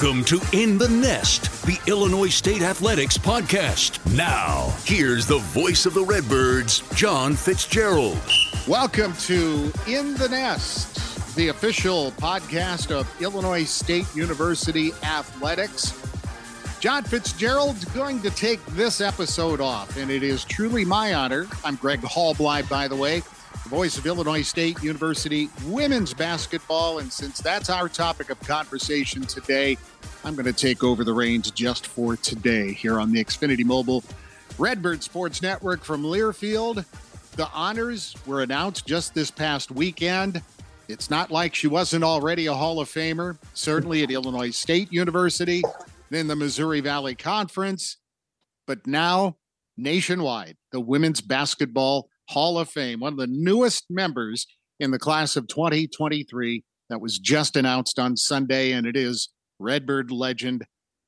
Welcome to In the Nest, the Illinois State Athletics podcast. Now, here's the voice of the Redbirds, John Fitzgerald. Welcome to In the Nest, the official podcast of Illinois State University Athletics. John Fitzgerald's going to take this episode off, and it is truly my honor. I'm Greg Halbleib, by the way, voice of Illinois State University women's basketball. And since that's our topic of conversation today, I'm going to take over the reins just for today here on the Xfinity Mobile Redbird Sports Network from Learfield. The honors were announced just this past weekend. It's not like she wasn't already a Hall of Famer, certainly at Illinois State University, then the Missouri Valley Conference, but now nationwide, the Women's Basketball Hall of Fame, one of the newest members in the class of 2023 that was just announced on Sunday, and it is Redbird legend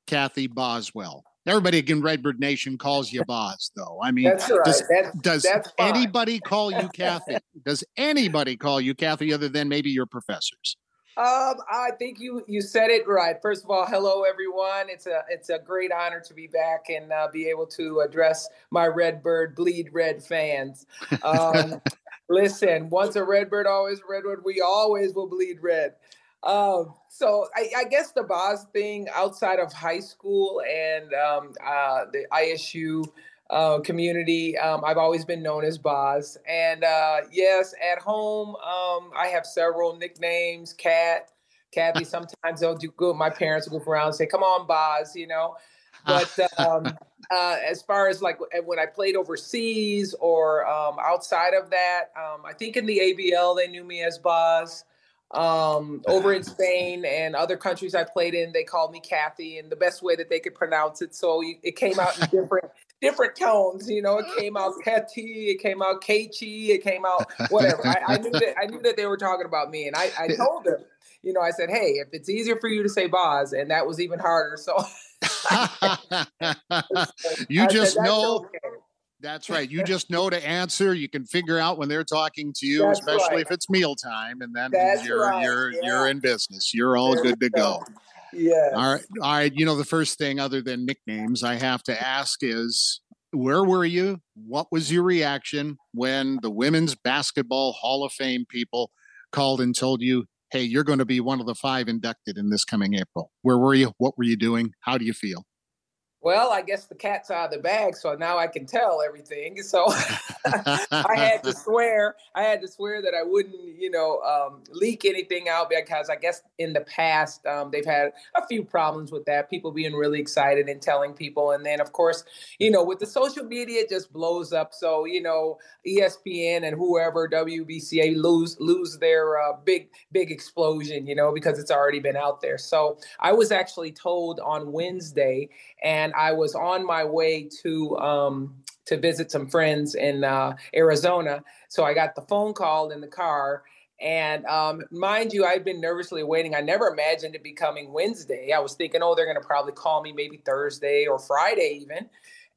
Cathy Boswell. Everybody in Redbird Nation calls you Boz, though. I mean, right. does, that's, does that's anybody call you Cathy? does anybody call you Cathy other than maybe your professors? Um, I think you you said it right. First of all, hello everyone. It's a it's a great honor to be back and uh, be able to address my Redbird Bleed Red fans. Um, listen, once a Redbird, always a Redbird. We always will bleed red. Um, so I, I, guess the Boz thing outside of high school and um, uh, the ISU uh, community. Um, I've always been known as Boz. And uh, yes, at home, um, I have several nicknames. Cat, Cathy. Sometimes they'll do good. My parents will go around and say, "Come on, Boz," you know. But um, uh, as far as like when I played overseas or um, outside of that, um, I think in the ABL they knew me as Boz. Um, over in Spain and other countries I played in, they called me Cathy, and the best way that they could pronounce it. So it came out in different different tones. You know, it mm-hmm. came out Petty, it came out Kechi, it came out whatever. I, I, knew that I knew that they were talking about me, and I, I told them, you know, I said, hey, if it's easier for you to say Boz, and that was even harder. So you just said, know. Okay. That's right. You just know to answer. You can figure out when they're talking to you, That's especially right. if it's mealtime, and then That's you're right. you're yeah. you're in business. You're all there good to go. Yeah. All right. All right. You know, the first thing other than nicknames I have to ask is where were you? What was your reaction when the Women's Basketball Hall of Fame people called and told you hey, you're going to be one of the five inducted in this coming April? Where were you? What were you doing? How do you feel? Well, I guess the cat's out of the bag, so now I can tell everything. So I had to swear, I had to swear that I wouldn't, you know, um, leak anything out because I guess in the past um, they've had a few problems with that. People being really excited and telling people, and then of course, you know, with the social media, it just blows up. So you know, ESPN and whoever WBCA lose lose their uh, big big explosion, you know, because it's already been out there. So I was actually told on Wednesday and I was on my way to um, to visit some friends in uh, Arizona. So I got the phone call in the car. And um, mind you, I'd been nervously waiting. I never imagined it becoming Wednesday. I was thinking, oh, they're going to probably call me maybe Thursday or Friday even.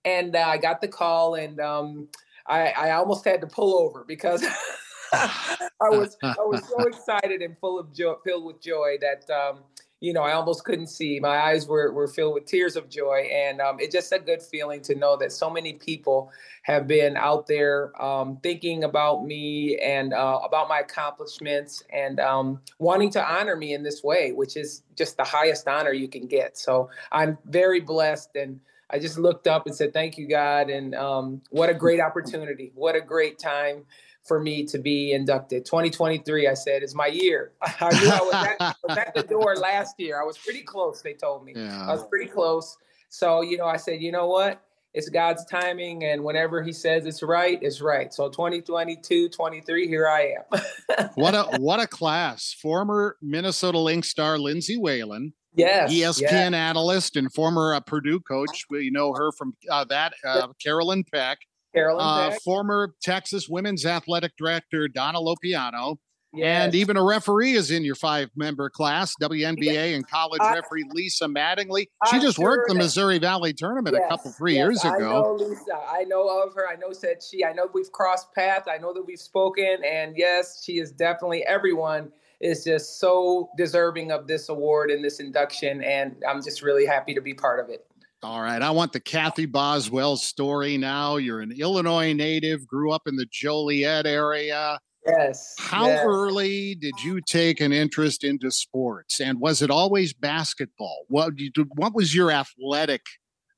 And uh, I got the call, and um, I, I, almost had to pull over because I was I was so excited and full of joy, filled with joy that um, you know, I almost couldn't see. My eyes were, were filled with tears of joy. And um, it's just a good feeling to know that so many people have been out there um, thinking about me and uh, about my accomplishments and um, wanting to honor me in this way, which is just the highest honor you can get. So I'm very blessed. And I just looked up and said, Thank you, God. And um, what a great opportunity. What a great time for me to be inducted. 2023, I said, is my year. I knew I was at, was at, the door last year. I was pretty close, they told me. Yeah. I was pretty close. So, you know, I said, you know what? It's God's timing, and whenever He says it's right, it's right. So 2022, 23, here I am. what a what a class! Former Minnesota Lynx star Lindsay Whalen, yes, ESPN yes. analyst and former uh, Purdue coach. We know her from uh, that. Uh, Carolyn Peck, Carolyn uh, former Texas women's athletic director Donna Lopiano. Yes. And even a referee is in your five member class, WNBA and college I, referee Lisa Mattingly. She I'm just sure worked the Missouri Valley tournament yes, a couple, three yes, years ago. I know Lisa. I know of her. I know said she. I know we've crossed paths. I know that we've spoken. And yes, she is definitely everyone is just so deserving of this award and this induction. And I'm just really happy to be part of it. All right. I want the Cathy Boswell story now. You're an Illinois native, grew up in the Joliet area. Yes. How yes. early did you take an interest into sports? And was it always basketball? What, what was your athletic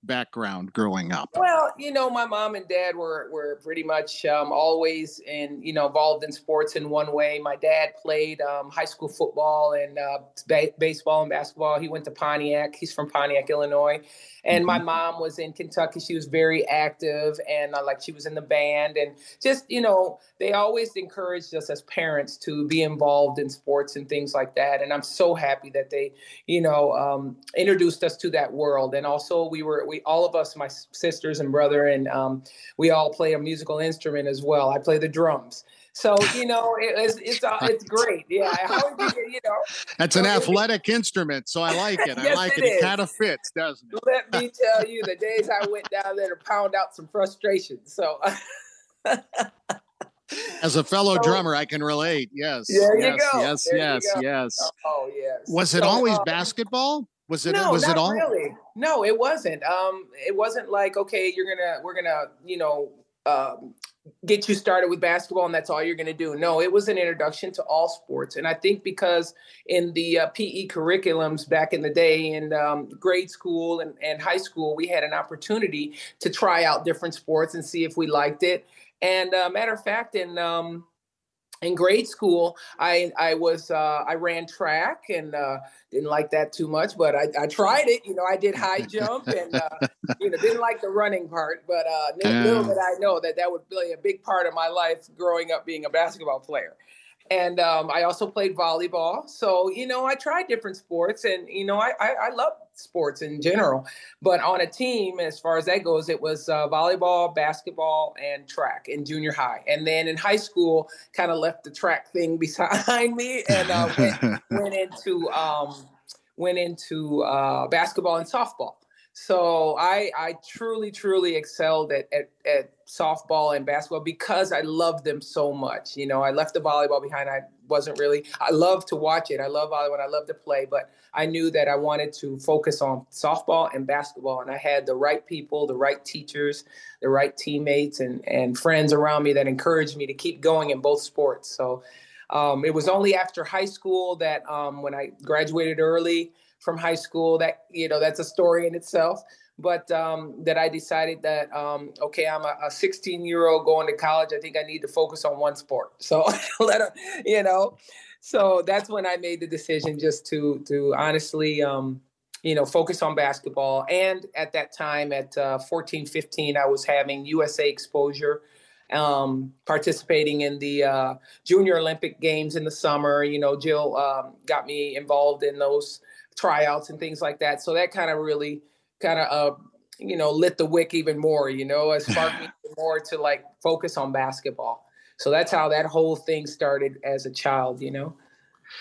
background growing up? Well, you know, my mom and dad were were pretty much um, always in you know involved in sports in one way. My dad played um, high school football and uh, ba- baseball and basketball. He went to Pontiac. He's from Pontiac, Illinois. And my mm-hmm. mom was in Kentucky. She was very active and uh, like she was in the band. And just, you know, they always encouraged us as parents to be involved in sports and things like that. And I'm so happy that they, you know, um, introduced us to that world. And also, we were, we, all of us, my sisters and brother, and um, we all play a musical instrument as well. I play the drums. So you know, it, it's it's uh, it's great. Yeah, you, you know? That's an athletic instrument, so I like it. yes, I like it. It, it kind of fits, doesn't it? Let me tell you, the days I went down there to pound out some frustration. So. As a fellow so, drummer, I can relate. Yes. There yes, you go. Yes. There yes. Yes. Oh, yes. Was it so, always um, basketball? Was it? No, was it all? really. No, it wasn't. Um, it wasn't like okay, you're gonna, we're gonna, you know, um, get you started with basketball and that's all you're going to do. No, it was an introduction to all sports. And I think because in the uh, PE curriculums back in the day in um, grade school and, and high school, we had an opportunity to try out different sports and see if we liked it. And uh, matter of fact, in um, in grade school, I I was uh, I ran track and uh, didn't like that too much, but I, I tried it. You know, I did high jump and uh, you know didn't like the running part, but uh, little did I know that that would be a big part of my life growing up being a basketball player and um, I also played volleyball. So you know, I tried different sports, and you know, I, I, I love sports in general. But on a team, as far as that goes, it was uh, volleyball, basketball, and track in junior high. And then in high school, kind of left the track thing behind me and uh, went, went into um, went into uh, basketball and softball. So I I truly truly excelled at, at, at softball and basketball because I loved them so much. You know, I left the volleyball behind. I wasn't really. I love to watch it. I love volleyball. I love to play, but I knew that I wanted to focus on softball and basketball, and I had the right people, the right teachers, the right teammates, and and friends around me that encouraged me to keep going in both sports. So Um, it was only after high school that um, when I graduated early from high school that you know that's a story in itself. But um, that I decided that um, okay, I'm a 16 year old going to college. I think I need to focus on one sport. So let her, you know. So that's when I made the decision just to to honestly um, you know, focus on basketball. And at that time, at uh, 14, 15, I was having USA exposure, um, participating in the uh, Junior Olympic Games in the summer. You know, Jill um, got me involved in those tryouts and things like that. So that kind of really kind of, uh, you know, lit the wick even more, you know, it sparked me more to like focus on basketball. So that's how that whole thing started as a child, you know.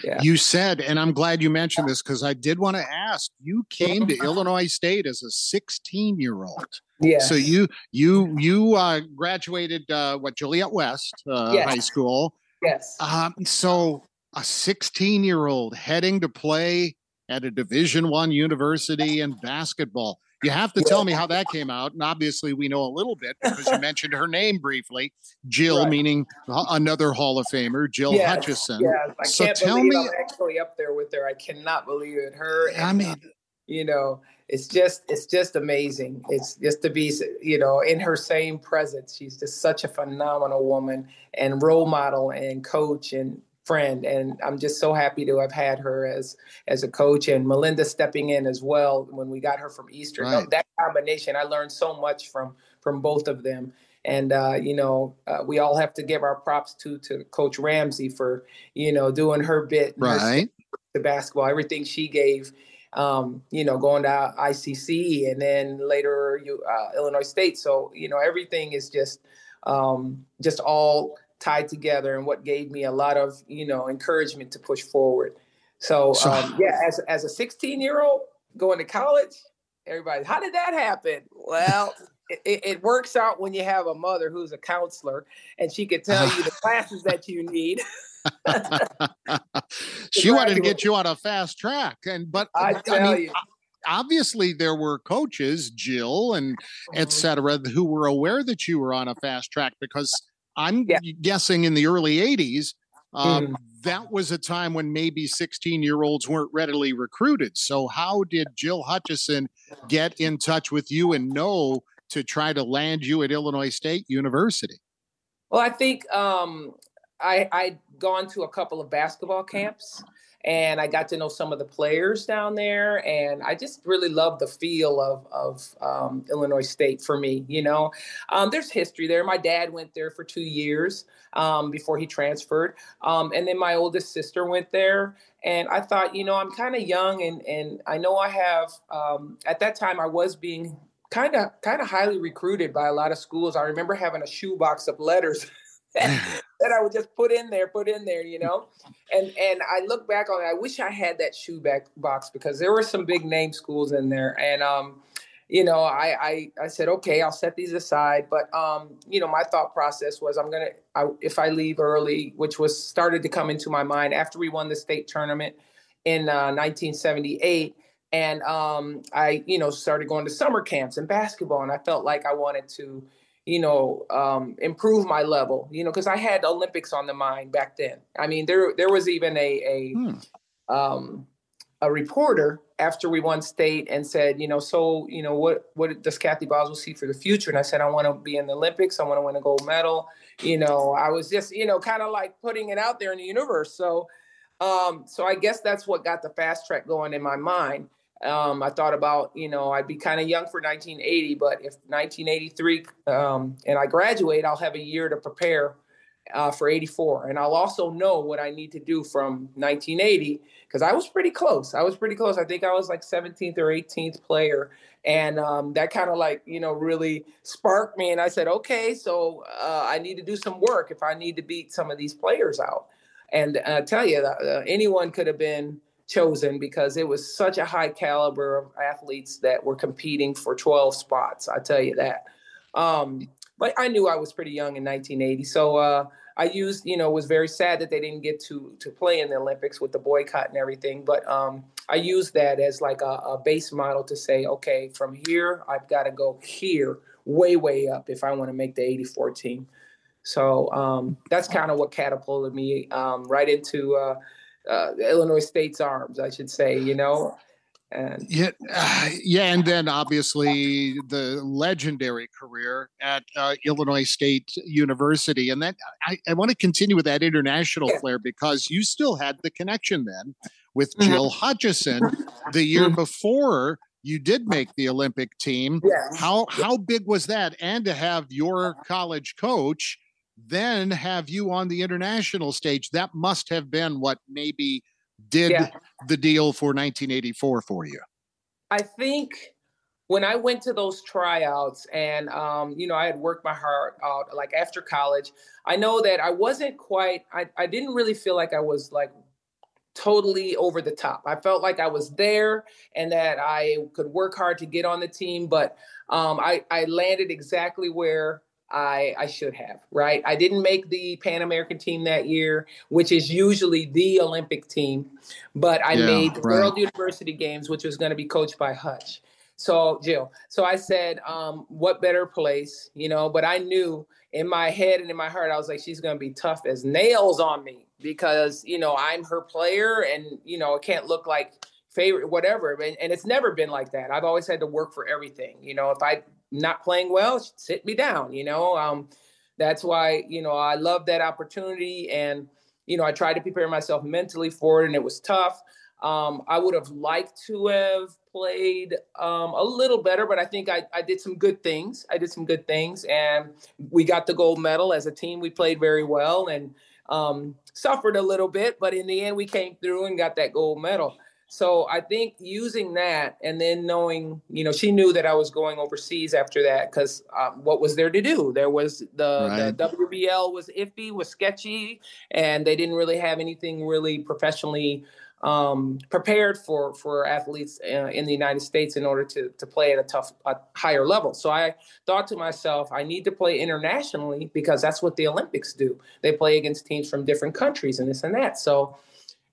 Yeah. You said, and I'm glad you mentioned this because I did want to ask. You came to Illinois State as a 16 year old. Yeah. So you you you uh, graduated uh, what Joliet West uh, yes. High School. Yes. Um, so a 16 year old heading to play at a Division One university in basketball. You have to tell me how that came out. And obviously, we know a little bit because you mentioned her name briefly. Jill, right. meaning another Hall of Famer, Jill yes. Hutchison. Yes. I so can't tell believe me, I'm actually up there with her. I cannot believe it. Her. I mean, uh, you know, it's just it's just amazing. It's just to be, you know, in her same presence. She's just such a phenomenal woman and role model and coach and friend and i'm just so happy to have had her as as a coach and melinda stepping in as well when we got her from eastern. Right. that combination i learned so much from from both of them. And uh, you know uh, we all have to give our props to to coach ramsey for you know doing her bit right. the basketball everything she gave um, you know going to icc and then later you uh, illinois state. So you know everything is just um, just all tied together and what gave me a lot of you know encouragement to push forward. So, so um, yeah as, as a 16 year old going to college everybody how did that happen? Well it, it, works out when you have a mother who's a counselor and she could tell you the classes that you need. She wanted to get you on a fast track and but i, tell I mean, you. obviously there were coaches jill and mm-hmm. etc who were aware that you were on a fast track because I'm yeah. guessing in the early 80s, um, mm. that was a time when maybe 16 year olds weren't readily recruited. So, how did Jill Hutchison get in touch with you and know to try to land you at Illinois State University? Well, I think um, I, I'd gone to a couple of basketball camps and I got to know some of the players down there, and I just really love the feel of of um, Illinois State for me. You know, um, there's history there. My dad went there for two years um, before he transferred, um, and then my oldest sister went there. And I thought, you know, I'm kind of young, and and I know I have. Um, at that time, I was being kind of kind of highly recruited by a lot of schools. I remember having a shoebox of letters. that I would just put in there, put in there, you know. And and I look back on it. I wish I had that shoe back box because there were some big name schools in there. And um, you know, I I I said, okay, I'll set these aside. But um, you know, my thought process was I'm gonna I, if I leave early, which was started to come into my mind after we won the state tournament in uh, 1978 and um, I, you know, started going to summer camps and basketball, and I felt like I wanted to, you know, um, improve my level, you know, because I had Olympics on the mind back then. I mean, there there was even a a hmm. um, a reporter after we won state and said, you know, so you know, what what does Cathy Boswell see for the future? And I said, I want to be in the Olympics. I want to win a gold medal. You know, I was just, you know, kind of like putting it out there in the universe. So, um, so I guess that's what got the fast track going in my mind. Um, I thought about, you know, I'd be kind of young for 1980, but if 1983 um, and I graduate, I'll have a year to prepare uh, for 84. And I'll also know what I need to do from 1980 because I was pretty close. I was pretty close. I think I was like 17th or 18th player. And um, that kind of like, you know, really sparked me. And I said, okay, so uh, I need to do some work if I need to beat some of these players out. And I uh, tell you, uh, anyone could have been chosen because it was such a high caliber of athletes that were competing for 12 spots. I tell you that. Um, but I knew I was pretty young in 1980, so uh, I used, you know, was very sad that they didn't get to to play in the Olympics with the boycott and everything. But um, I used that as like a, a base model to say, okay, from here I've got to go here, way way up if I want to make the 84 team. So um, that's kind of what catapulted me um, right into uh, uh, Illinois State's arms, I should say. You know. And yeah, uh, yeah, and then obviously the legendary career at uh, Illinois State University, and then I, I want to continue with that international yeah. flair because you still had the connection then with mm-hmm. Jill Hutchison the year mm-hmm. before you did make the Olympic team. Yeah. How how big was that? And to have your college coach then have you on the international stage, that must have been what maybe did yeah. the deal for 1984 for you. I think when I went to those tryouts and um, you know, I had worked my heart out like after college, I know that I wasn't quite I, I didn't really feel like I was like totally over the top. I felt like I was there and that I could work hard to get on the team, but um, I, I landed exactly where I, I should have, right? I didn't make the Pan American team that year, which is usually the Olympic team, but I yeah, made the right. World University Games, which was going to be coached by Hutch. So, Jill, so I said, um, what better place, you know? But I knew in my head and in my heart, I was like, she's going to be tough as nails on me because, you know, I'm her player and, you know, it can't look like favorite, whatever. And, and it's never been like that. I've always had to work for everything. You know, if I not playing well, sit me down, you know. Um, that's why, you know, I love that opportunity. And, you know, I tried to prepare myself mentally for it and it was tough. Um, I would have liked to have played um, a little better, but I think I, I did some good things. I did some good things, and we got the gold medal as a team. We played very well and um, suffered a little bit, but in the end, we came through and got that gold medal. So I think using that and then knowing, you know, she knew that I was going overseas after that because um, what was there to do? There was the, right. the WBL was iffy, was sketchy, and they didn't really have anything really professionally um, prepared for for athletes uh, in the United States in order to to play at a tough, a higher level. So I thought to myself, I need to play internationally because that's what the Olympics do. They play against teams from different countries and this and that. So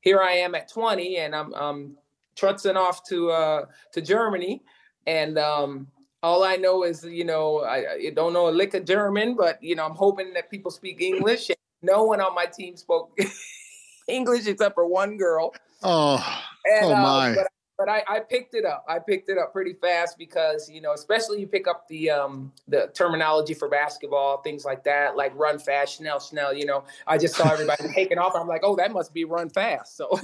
here I am at 20 and I'm, I'm trutzing off to uh, to Germany, and um, all I know is you know I, I, don't know a lick of German, but you know I'm hoping that people speak English. no one on my team spoke English except for one girl. Oh, and, oh uh, my! but but I, I picked it up. I picked it up pretty fast because you know, especially you pick up the um the terminology for basketball, things like that, like run fast, Schnell, Schnell. You know, I just saw everybody taking off. I'm like, oh, that must be run fast. So,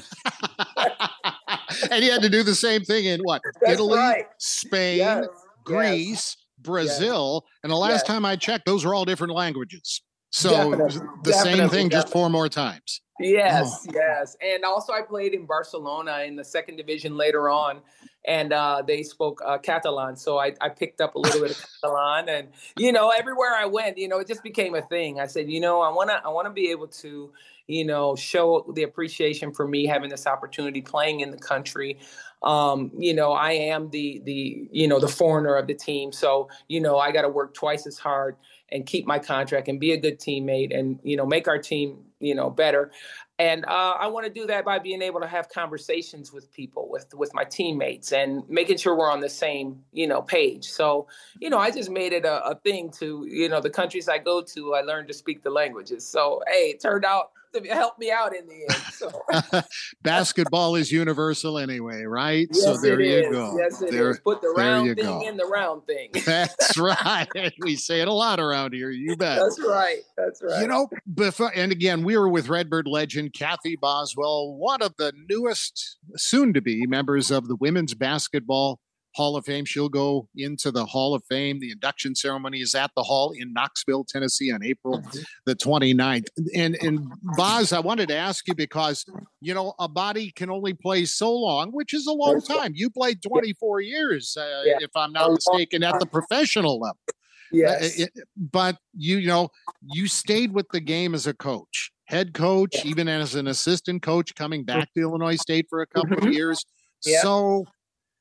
and you had to do the same thing in what That's Italy, right. Spain, yes. Greece, yes. Brazil, yes. and the last time I checked, those are all different languages. So Definitely. the Definitely. same thing, just four more times. Yes, oh. yes. And also, I played in Barcelona in the second division later on, and uh, they spoke uh, Catalan. So I, I picked up a little bit of Catalan, and you know, everywhere I went, you know, it just became a thing. I said, you know, I wanna, I wanna be able to, you know, show the appreciation for me having this opportunity playing in the country. Um, you know, I am the the you know the foreigner of the team, so you know, I got to work twice as hard and keep my contract and be a good teammate and you know make our team you know better. And uh, i want to do that by being able to have conversations with people with with my teammates and making sure we're on the same you know page. So you know i just made it a, a thing to you know the countries i go to i learned to speak the languages. So hey it turned out to help me out in the end. So. Basketball is universal anyway, right? Yes, so there you is. go. Yes, it there, is. Put the round thing go. in the round thing. That's right. We say it a lot around here. You bet. That's right. That's right. You know, before, and again, we were with Redbird legend Cathy Boswell, one of the newest, soon to be members of the women's basketball Hall of Fame. She'll go into the Hall of Fame. The induction ceremony is at the Hall in Knoxville, Tennessee on April mm-hmm. the 29th. And, and Boz, I wanted to ask you because, you know, a body can only play so long, which is a long time. You played 24 years, uh, yeah. if I'm not mistaken, at the professional level. Uh, yes. but you, you know, you stayed with the game as a coach, head coach, even as an assistant coach, coming back to Illinois State for a couple mm-hmm. of years. Yeah. So,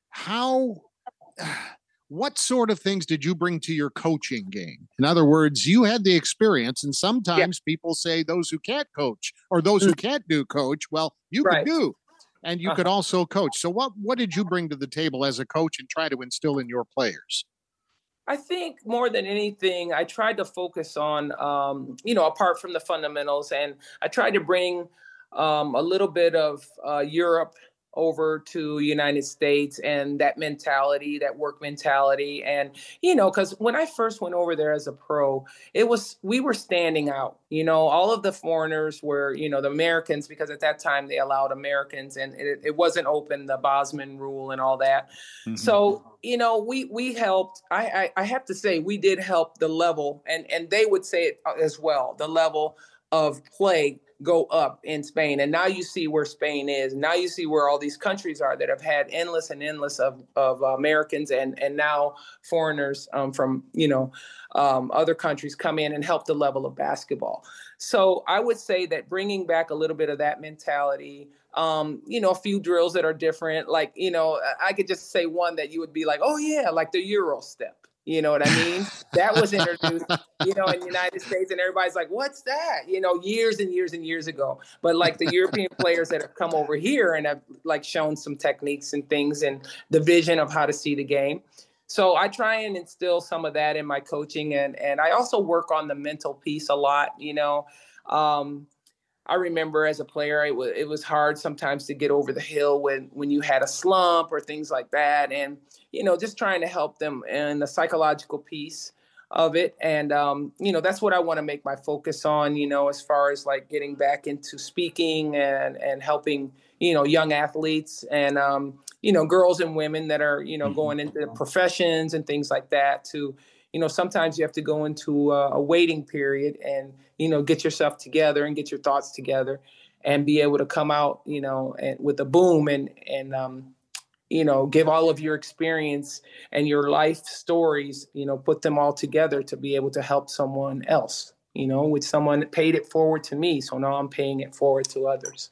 how what sort of things did you bring to your coaching game? In other words, you had the experience, and sometimes yeah. people say those who can't coach or those who mm. can't do coach, well, you right. could do, and you uh-huh. could also coach. So, what what did you bring to the table as a coach and try to instill in your players? I think more than anything, I tried to focus on, um, you know, apart from the fundamentals, and I tried to bring um, a little bit of uh, Europe over to United States and that mentality, that work mentality. And, you know, because when I first went over there as a pro, it was, we were standing out. You know, all of the foreigners were, you know, the Americans, because at that time they allowed Americans and it, it wasn't open, the Bosman rule and all that. Mm-hmm. So, you know, we we helped. I, I I have to say we did help the level, and and they would say it uh, as well. The level of play go up in Spain. And now you see where Spain is. Now you see where all these countries are that have had endless and endless of, of Americans and, and now foreigners um, from, you know, um, other countries come in and help the level of basketball. So I would say that bringing back a little bit of that mentality, um, you know, a few drills that are different, like, you know, I could just say one that you would be like, oh yeah, like the Euro step you know what I mean? that was introduced, you know, in the United States, and everybody's like, "What's that?" You know, years and years and years ago. But like the European players that have come over here and have like shown some techniques and things and the vision of how to see the game. So I try and instill some of that in my coaching, and and I also work on the mental piece a lot. You know, um, I remember as a player, it was it was hard sometimes to get over the hill when when you had a slump or things like that, and you know, just trying to help them in the psychological piece of it, and um, you know, that's what I want to make my focus on. You know, as far as like getting back into speaking and and helping you know young athletes and um, you know girls and women that are you know mm-hmm. going into professions and things like that to you know sometimes you have to go into a, a waiting period and you know get yourself together and get your thoughts together and be able to come out you know and with a boom and and um, you know give all of your experience and your life stories you know put them all together to be able to help someone else you know with someone paid it forward to me so now i'm paying it forward to others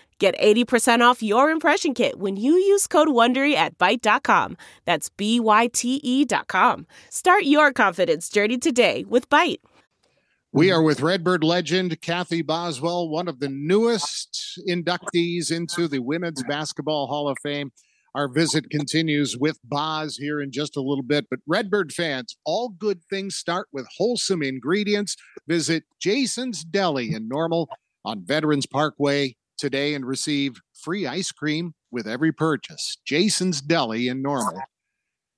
Get 80% off your impression kit when you use code WONDERY at Byte.com. That's B-Y-T-E dot com. Start your confidence journey today with Byte. We are with Redbird legend Cathy Boswell, one of the newest inductees into the Women's Basketball Hall of Fame. Our visit continues with Boz here in just a little bit. But Redbird fans, all good things start with wholesome ingredients. Visit Jason's Deli in Normal on Veterans Parkway today and receive free ice cream with every purchase. Jason's Deli in Normal,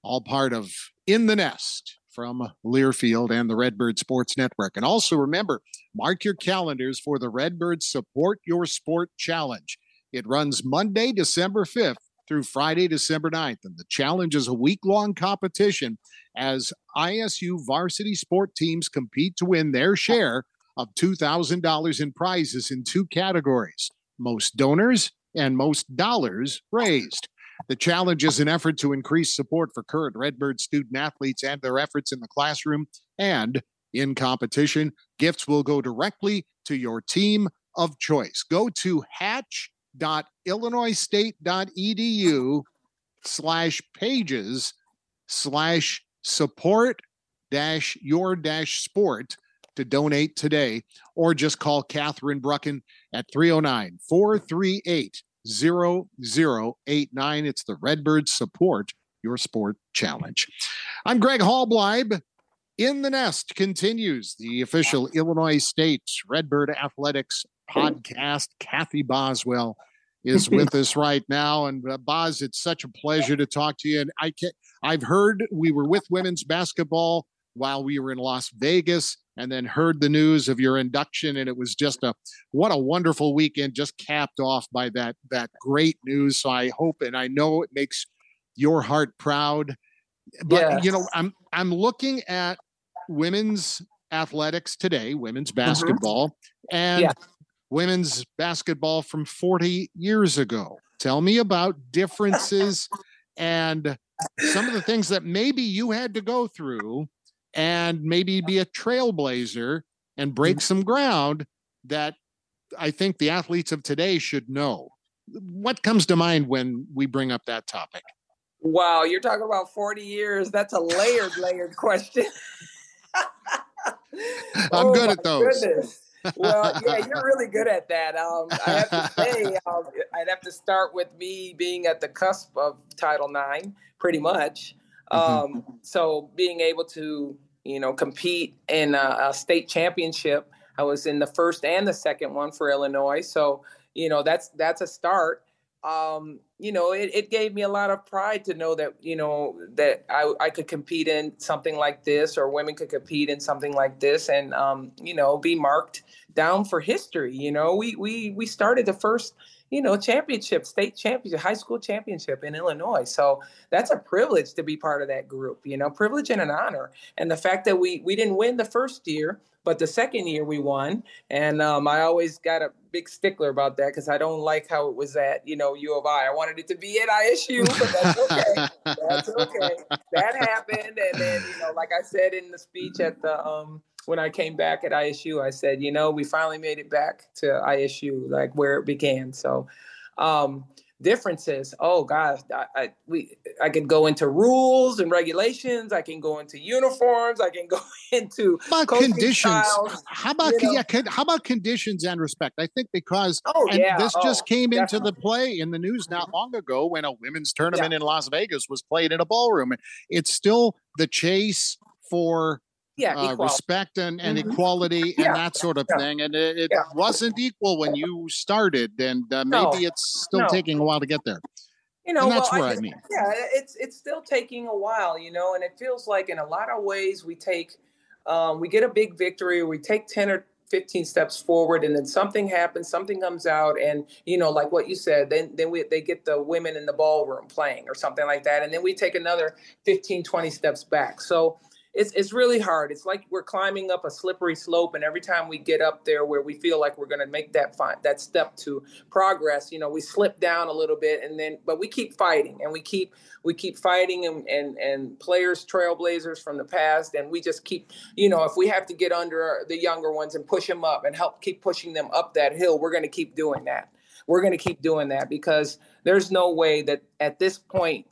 all part of In the Nest from Learfield and the Redbird Sports Network. And also remember, mark your calendars for the Redbird Support Your Sport Challenge. It runs Monday, December 5th through Friday, December 9th. And the challenge is a week long competition as ISU varsity sport teams compete to win their share of $2,000 in prizes in two categories most donors and most dollars raised. The challenge is an effort to increase support for current Redbird student athletes and their efforts in the classroom and in competition. Gifts will go directly to your team of choice. Go to hatch.illinoisstate.edu slash pages slash support dash your dash sport to donate today, or just call Catherine Brucken at 309 438 0089. It's the Redbird Support Your Sport Challenge. I'm Greg Halbleib. In the Nest continues the official Illinois State Redbird Athletics podcast. Cathy Boswell is with us right now. And uh, Boz, it's such a pleasure to talk to you. And I can't. I've heard we were with women's basketball while we were in Las Vegas and then heard the news of your induction and it was just a what a wonderful weekend just capped off by that that great news so i hope and i know it makes your heart proud but yes. you know i'm i'm looking at women's athletics today women's mm-hmm. basketball mm-hmm. and yeah. women's basketball from 40 years ago tell me about differences and some of the things that maybe you had to go through and maybe be a trailblazer and break mm-hmm. some ground that I think the athletes of today should know. What comes to mind when we bring up that topic? Wow, you're talking about 40 years. That's a layered, layered question. I'm oh, good at those. Goodness. well, yeah, you're really good at that. Um, I have to say, um, I'd have to start with me being at the cusp of Title IX, pretty much. Mm-hmm. Um. So being able to, you know, compete in a, a, state championship, I was in the first and the second one for Illinois. So you know, that's that's a start um, you know, it, it gave me a lot of pride to know that, you know, that I, I could compete in something like this or women could compete in something like this and, um, you know, be marked down for history. You know, we, we, we started the first, you know, championship, state championship, high school championship in Illinois. So that's a privilege to be part of that group, you know, privilege and an honor. And the fact that we, we didn't win the first year, but the second year we won, and um, I always got a big stickler about that because I don't like how it was at you know U of I. I wanted it to be at ISU, but that's okay. that's okay. That happened, and then you know, like I said in the speech at the um, when I came back at ISU, I said, you know, we finally made it back to ISU, like where it began. So, um, differences. Oh gosh, I, I, we I can go into rules and regulations. I can go into uniforms. I can go into how about conditions. Styles, how about you know? yeah? How about conditions and respect? I think because oh yeah, this oh, just came definitely. into the play in the news not long ago when a women's tournament yeah. in Las Vegas was played in a ballroom. It's still the chase for yeah, uh, respect and, and mm-hmm. equality and yeah. that sort of yeah. thing. And it, it wasn't equal when you started, and uh, maybe no. it's still no. taking a while to get there. You know, and that's well, what I, I, mean. Yeah, it's it's still taking a while, you know, and it feels like in a lot of ways we take um, we get a big victory, we take ten or 15 steps forward and then something happens something comes out and you know like what you said then then we they get the women in the ballroom playing or something like that and then we take another 15 20 steps back so it's it's really hard. It's like we're climbing up a slippery slope, and every time we get up there where we feel like we're going to make that fi- that step to progress, you know, we slip down a little bit, and then but we keep fighting, and we keep we keep fighting, and and and players, trailblazers from the past, and we just keep, you know, if we have to get under the younger ones and push them up and help keep pushing them up that hill, we're going to keep doing that. We're going to keep doing that because there's no way that at this point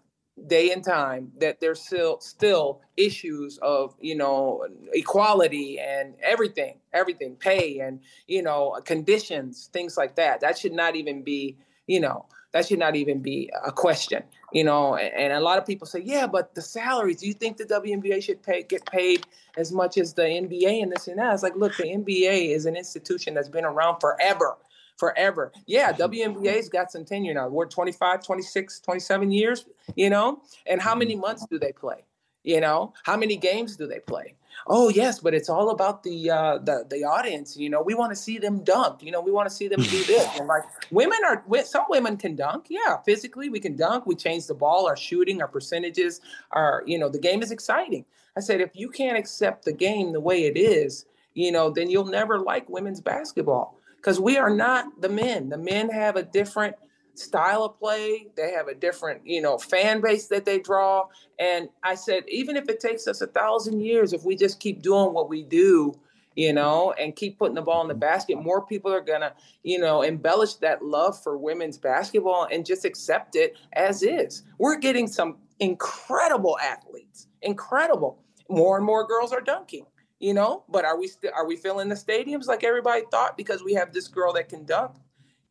day and time that there's still still issues of you know equality and everything everything pay and you know conditions things like that. That should not even be you know that should not even be a question you know and, a lot of people say yeah but the salaries do you think the WNBA should pay get paid as much as the NBA and this and that? It's like look the NBA is an institution that's been around forever forever. Yeah, WNBA's got some tenure now. We're 25, 26, 27 years, you know? And how many months do they play? You know, how many games do they play? Oh yes, but it's all about the uh, the the audience. You know, we want to see them dunk. You know, we want to see them do this. And like women are, some women can dunk. Yeah, physically we can dunk. We change the ball, our shooting, our percentages, our you know, the game is exciting. I said if you can't accept the game the way it is, you know, then you'll never like women's basketball because we are not the men. The men have a different style of play. They have a different, you know, fan base that they draw. And I said, even if it takes us a thousand years, if we just keep doing what we do, you know, and keep putting the ball in the basket, more people are gonna, you know, embellish that love for women's basketball and just accept it as is. We're getting some incredible athletes, incredible. More and more girls are dunking you know. But are we still are we filling the stadiums like everybody thought because we have this girl that can dunk?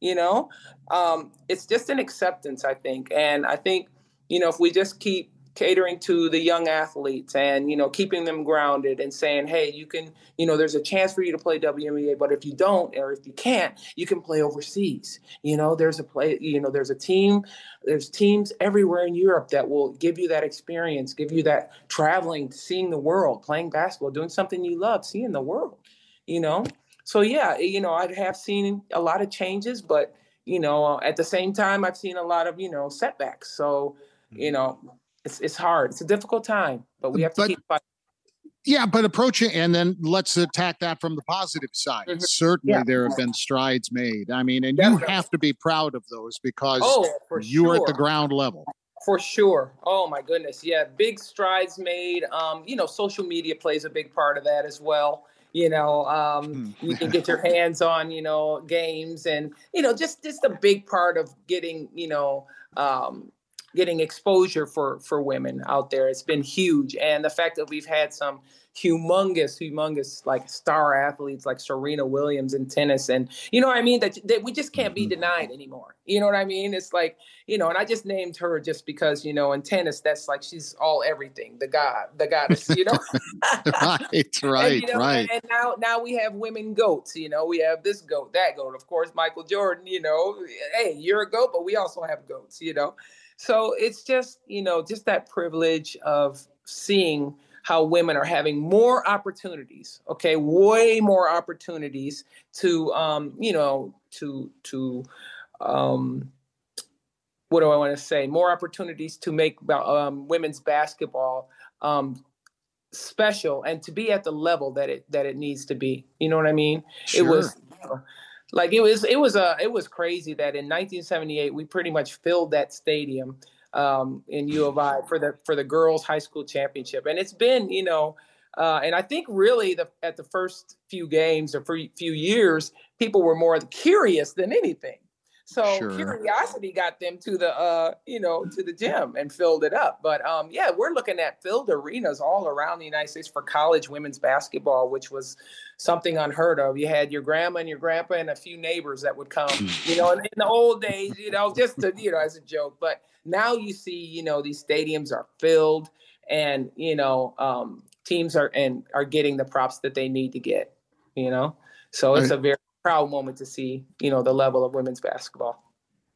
You know, um, it's just an acceptance, I think, and I think you know if we just keep catering to the young athletes and you know keeping them grounded and saying hey you can you know there's a chance for you to play WNBA but if you don't or if you can't you can play overseas. You know there's a play you know there's a team there's teams everywhere in Europe that will give you that experience give you that traveling seeing the world playing basketball doing something you love seeing the world you know? So yeah eh, you know I have seen a lot of changes but you know at the same time I've seen a lot of you know setbacks. So you mm-hmm. know it's it's hard. It's a difficult time, but we have to but, keep fighting. Yeah, but approach it and then let's attack that from the positive side. Mm-hmm. Certainly, yeah. there have been strides made. I mean, and Definitely. you have to be proud of those because oh, you sure. are at the ground level. For sure. Oh my goodness. Yeah, big strides made. Um, you know, social media plays a big part of that as well. You know, um, hmm. you can get your hands on, you know, games and, you know, just just a big part of getting, you know, um, getting exposure for for women out there. It's been huge, and the fact that we've had some humongous, humongous like star athletes like Serena Williams in tennis, and you know what I mean that, that we just can't be mm-hmm. denied anymore. You know what I mean? It's like you know, and I just named her just because you know in tennis that's like she's all everything, the god, the goddess. You know, right, right, and, you know, right. And, and now now we have women goats. You know, we have this goat, that goat. Of course, Michael Jordan. You know, hey, you're a goat, but we also have goats. You know. So it's just, you know, just that privilege of seeing how women are having more opportunities, okay, way more opportunities to, um, you know, to, to, um, what do I want to say? More opportunities to make um, women's basketball um, special and to be at the level that it that it needs to be. You know what I mean? Sure. It was. You know, like it was it was a uh, it was crazy that in 1978 we pretty much filled that stadium um, in U of I for the for the girls high school championship, and it's been you know. Uh, and I think really the, at the first few games or few years, people were more curious than anything. So sure. curiosity got them to the uh, you know, to the gym and filled it up. But um, yeah, we're looking at filled arenas all around the United States for college women's basketball, which was something unheard of. You had your grandma and your grandpa and a few neighbors that would come, you know, in, in the old days, you know, just to, you know, as a joke. But now you see, you know, these stadiums are filled and, you know, um, teams are and are getting the props that they need to get, you know. So it's a very proud moment to see, you know, the level of women's basketball.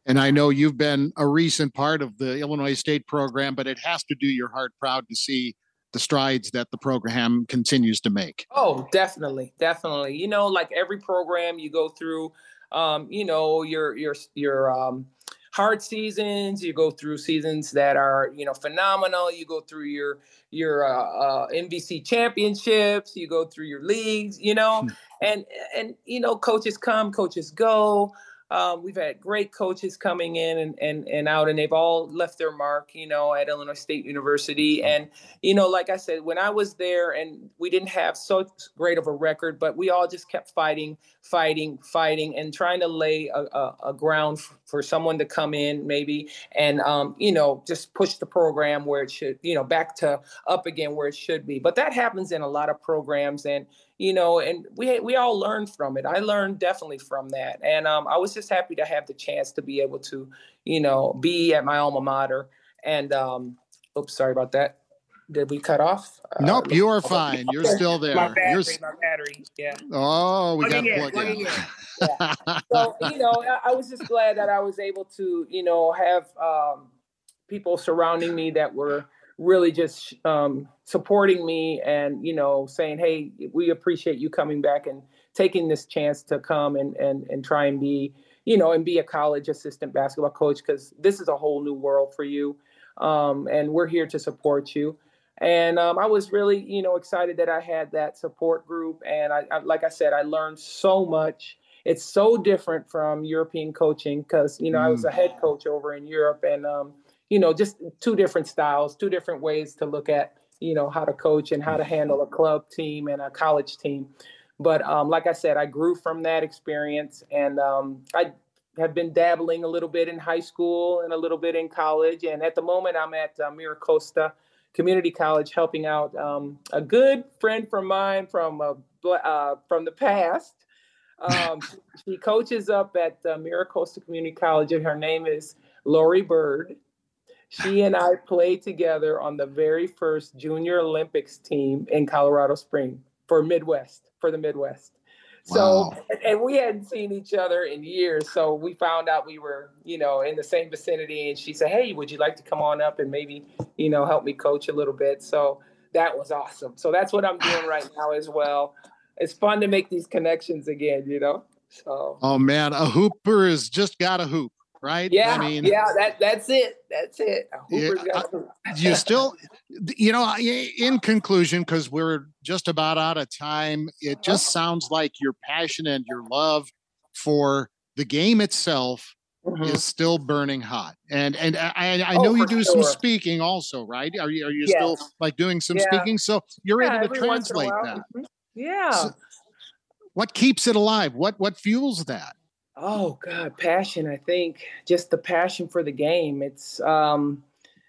And I know you've been a recent part of the Illinois State program, but it has to do your heart proud to see the strides that the program continues to make. Oh, definitely, definitely. You know, like every program you go through, um, you know, your your your um, hard seasons. You go through seasons that are you know phenomenal. You go through your your uh, uh, MVC championships. You go through your leagues. You know, hmm. and and you know coaches come, coaches go. Um, we've had great coaches coming in and, and, and out, and they've all left their mark, you know, at Illinois State University. And, you know, like I said, when I was there and we didn't have so great of a record, but we all just kept fighting, fighting, fighting, and trying to lay a, a, a ground for someone to come in maybe and, um, you know, just push the program where it should, you know, back to up again where it should be. But that happens in a lot of programs. And, you know, and we we all learned from it. I learned definitely from that, and um, I was just happy to have the chance to be able to, you know, be at my alma mater. And um, oops, sorry about that. Did we cut off? Uh, nope, you are fine. You're still there. my battery, You're... my battery. Yeah. Oh, we got plug in. in. Yeah. so you know, I, I was just glad that I was able to, you know, have um, people surrounding me that were really just um, supporting me and you know saying hey we appreciate you coming back and taking this chance to come and and, and try and be you know and be a college assistant basketball coach because this is a whole new world for you um, and we're here to support you and um, i was really you know excited that i had that support group and I, I like i said i learned so much it's so different from european coaching because you know mm. i was a head coach over in europe and um, you know, just two different styles, two different ways to look at, you know, how to coach and how to handle a club team and a college team. But um, like I said, I grew from that experience, and um, I have been dabbling a little bit in high school and a little bit in college. And at the moment, I'm at uh, Miracosta Community College, helping out um, a good friend from mine from uh, uh, from the past. Um, she coaches up at uh, Miracosta Community College, and her name is Lori Bird she and I played together on the very first Junior Olympics team in Colorado Spring for Midwest, for the Midwest. So, and we hadn't seen each other in years. So we found out we were, you know, in the same vicinity. And she said, Hey, would you like to come on up and maybe, you know, help me coach a little bit? So that was awesome. So that's what I'm doing right now as well. It's fun to make these connections again, you know? So, oh man, a hooper has just got a hoop right? Yeah, I mean, yeah, that that's it. That's it. Yeah, you still, you know, in conclusion, because we're just about out of time, it just sounds like your passion and your love for the game itself mm-hmm. is still burning hot. And and I, I oh, know you do sure. some speaking also, right? Are you are you yes. still like doing some yeah. speaking? So you're yeah, able to translate that. Mm-hmm. Yeah. So what keeps it alive? What what fuels that? Oh God, passion. I think just the passion for the game. It's um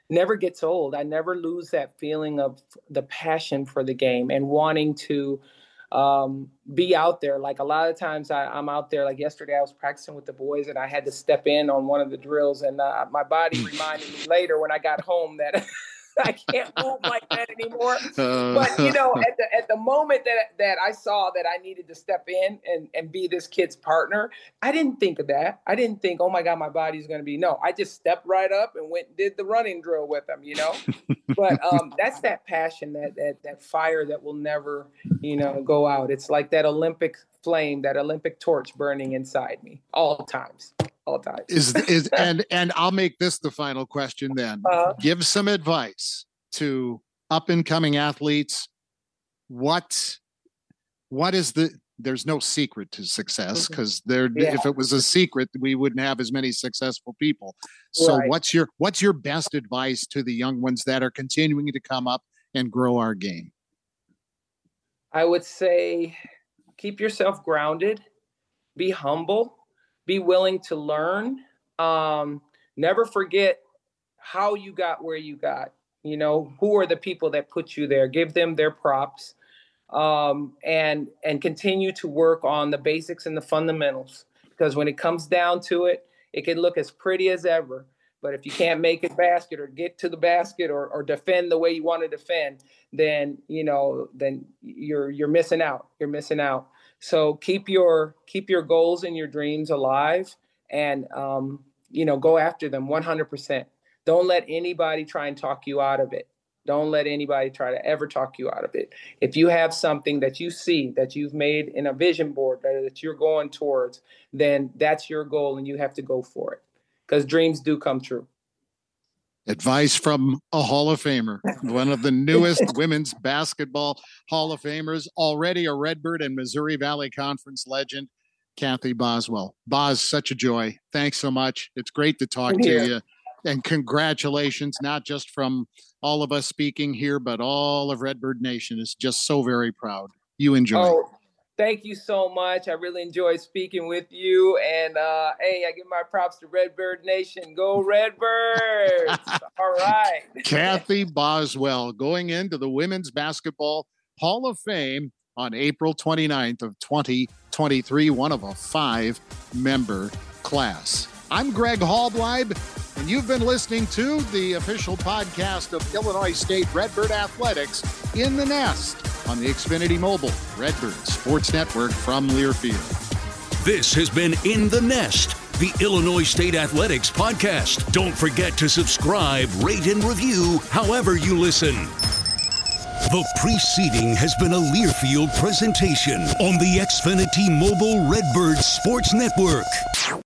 never gets old. I never lose that feeling of the passion for the game and wanting to um, be out there. Like a lot of times I, am out there. Like yesterday, I was practicing with the boys and I had to step in on one of the drills, and uh, my body reminded me later when I got home that I can't move like that anymore. But you know, at the at the moment that that I saw that I needed to step in and and be this kid's partner, I didn't think of that. I didn't think, oh my God, my body's going to be. No, I just stepped right up and went and did the running drill with them. You know, but um, that's that passion, that that that fire that will never, you know, go out. It's like that Olympic flame, that Olympic torch burning inside me all times all time. is is and and I'll make this the final question then. Uh, Give some advice to up and coming athletes. What what is the there's no secret to success because mm-hmm. there yeah. if it was a secret we wouldn't have as many successful people so right. what's your what's your best advice to the young ones that are continuing to come up and grow our game i would say keep yourself grounded be humble be willing to learn. Um, never forget how you got where you got. You know, who are the people that put you there? Give them their props, um, and and continue to work on the basics and the fundamentals. Because when it comes down to it, it can look as pretty as ever. But if you can't make it basket or get to the basket or, or defend the way you want to defend, then you know then you're you're missing out. You're missing out. So keep your keep your goals and your dreams alive, and um, you know go after them 100%. Don't let anybody try and talk you out of it. Don't let anybody try to ever talk you out of it. If you have something that you see that you've made in a vision board that, that you're going towards, then that's your goal and you have to go for it because dreams do come true. Advice from a Hall of Famer, one of the newest women's basketball Hall of Famers, already a Redbird and Missouri Valley Conference legend, Cathy Boswell. Boz, such a joy. Thanks so much. It's great to talk to you. And congratulations, not just from all of us speaking here, but all of Redbird Nation is just so very proud. You enjoy. Oh, thank you so much. I really enjoyed speaking with you. And uh, hey, I give my props to Redbird Nation. Go Redbirds! All right. Cathy Boswell going into the Women's Basketball Hall of Fame on April 29th of 2023, one of a five member class. I'm Greg Halbleib, and you've been listening to the official podcast of Illinois State Redbird Athletics in the Nest on the Xfinity Mobile Redbird Sports Network from Learfield. This has been In the Nest, the Illinois State Athletics podcast. Don't forget to subscribe, rate, and review however you listen. The preceding has been a Learfield presentation on the Xfinity Mobile Redbird Sports Network.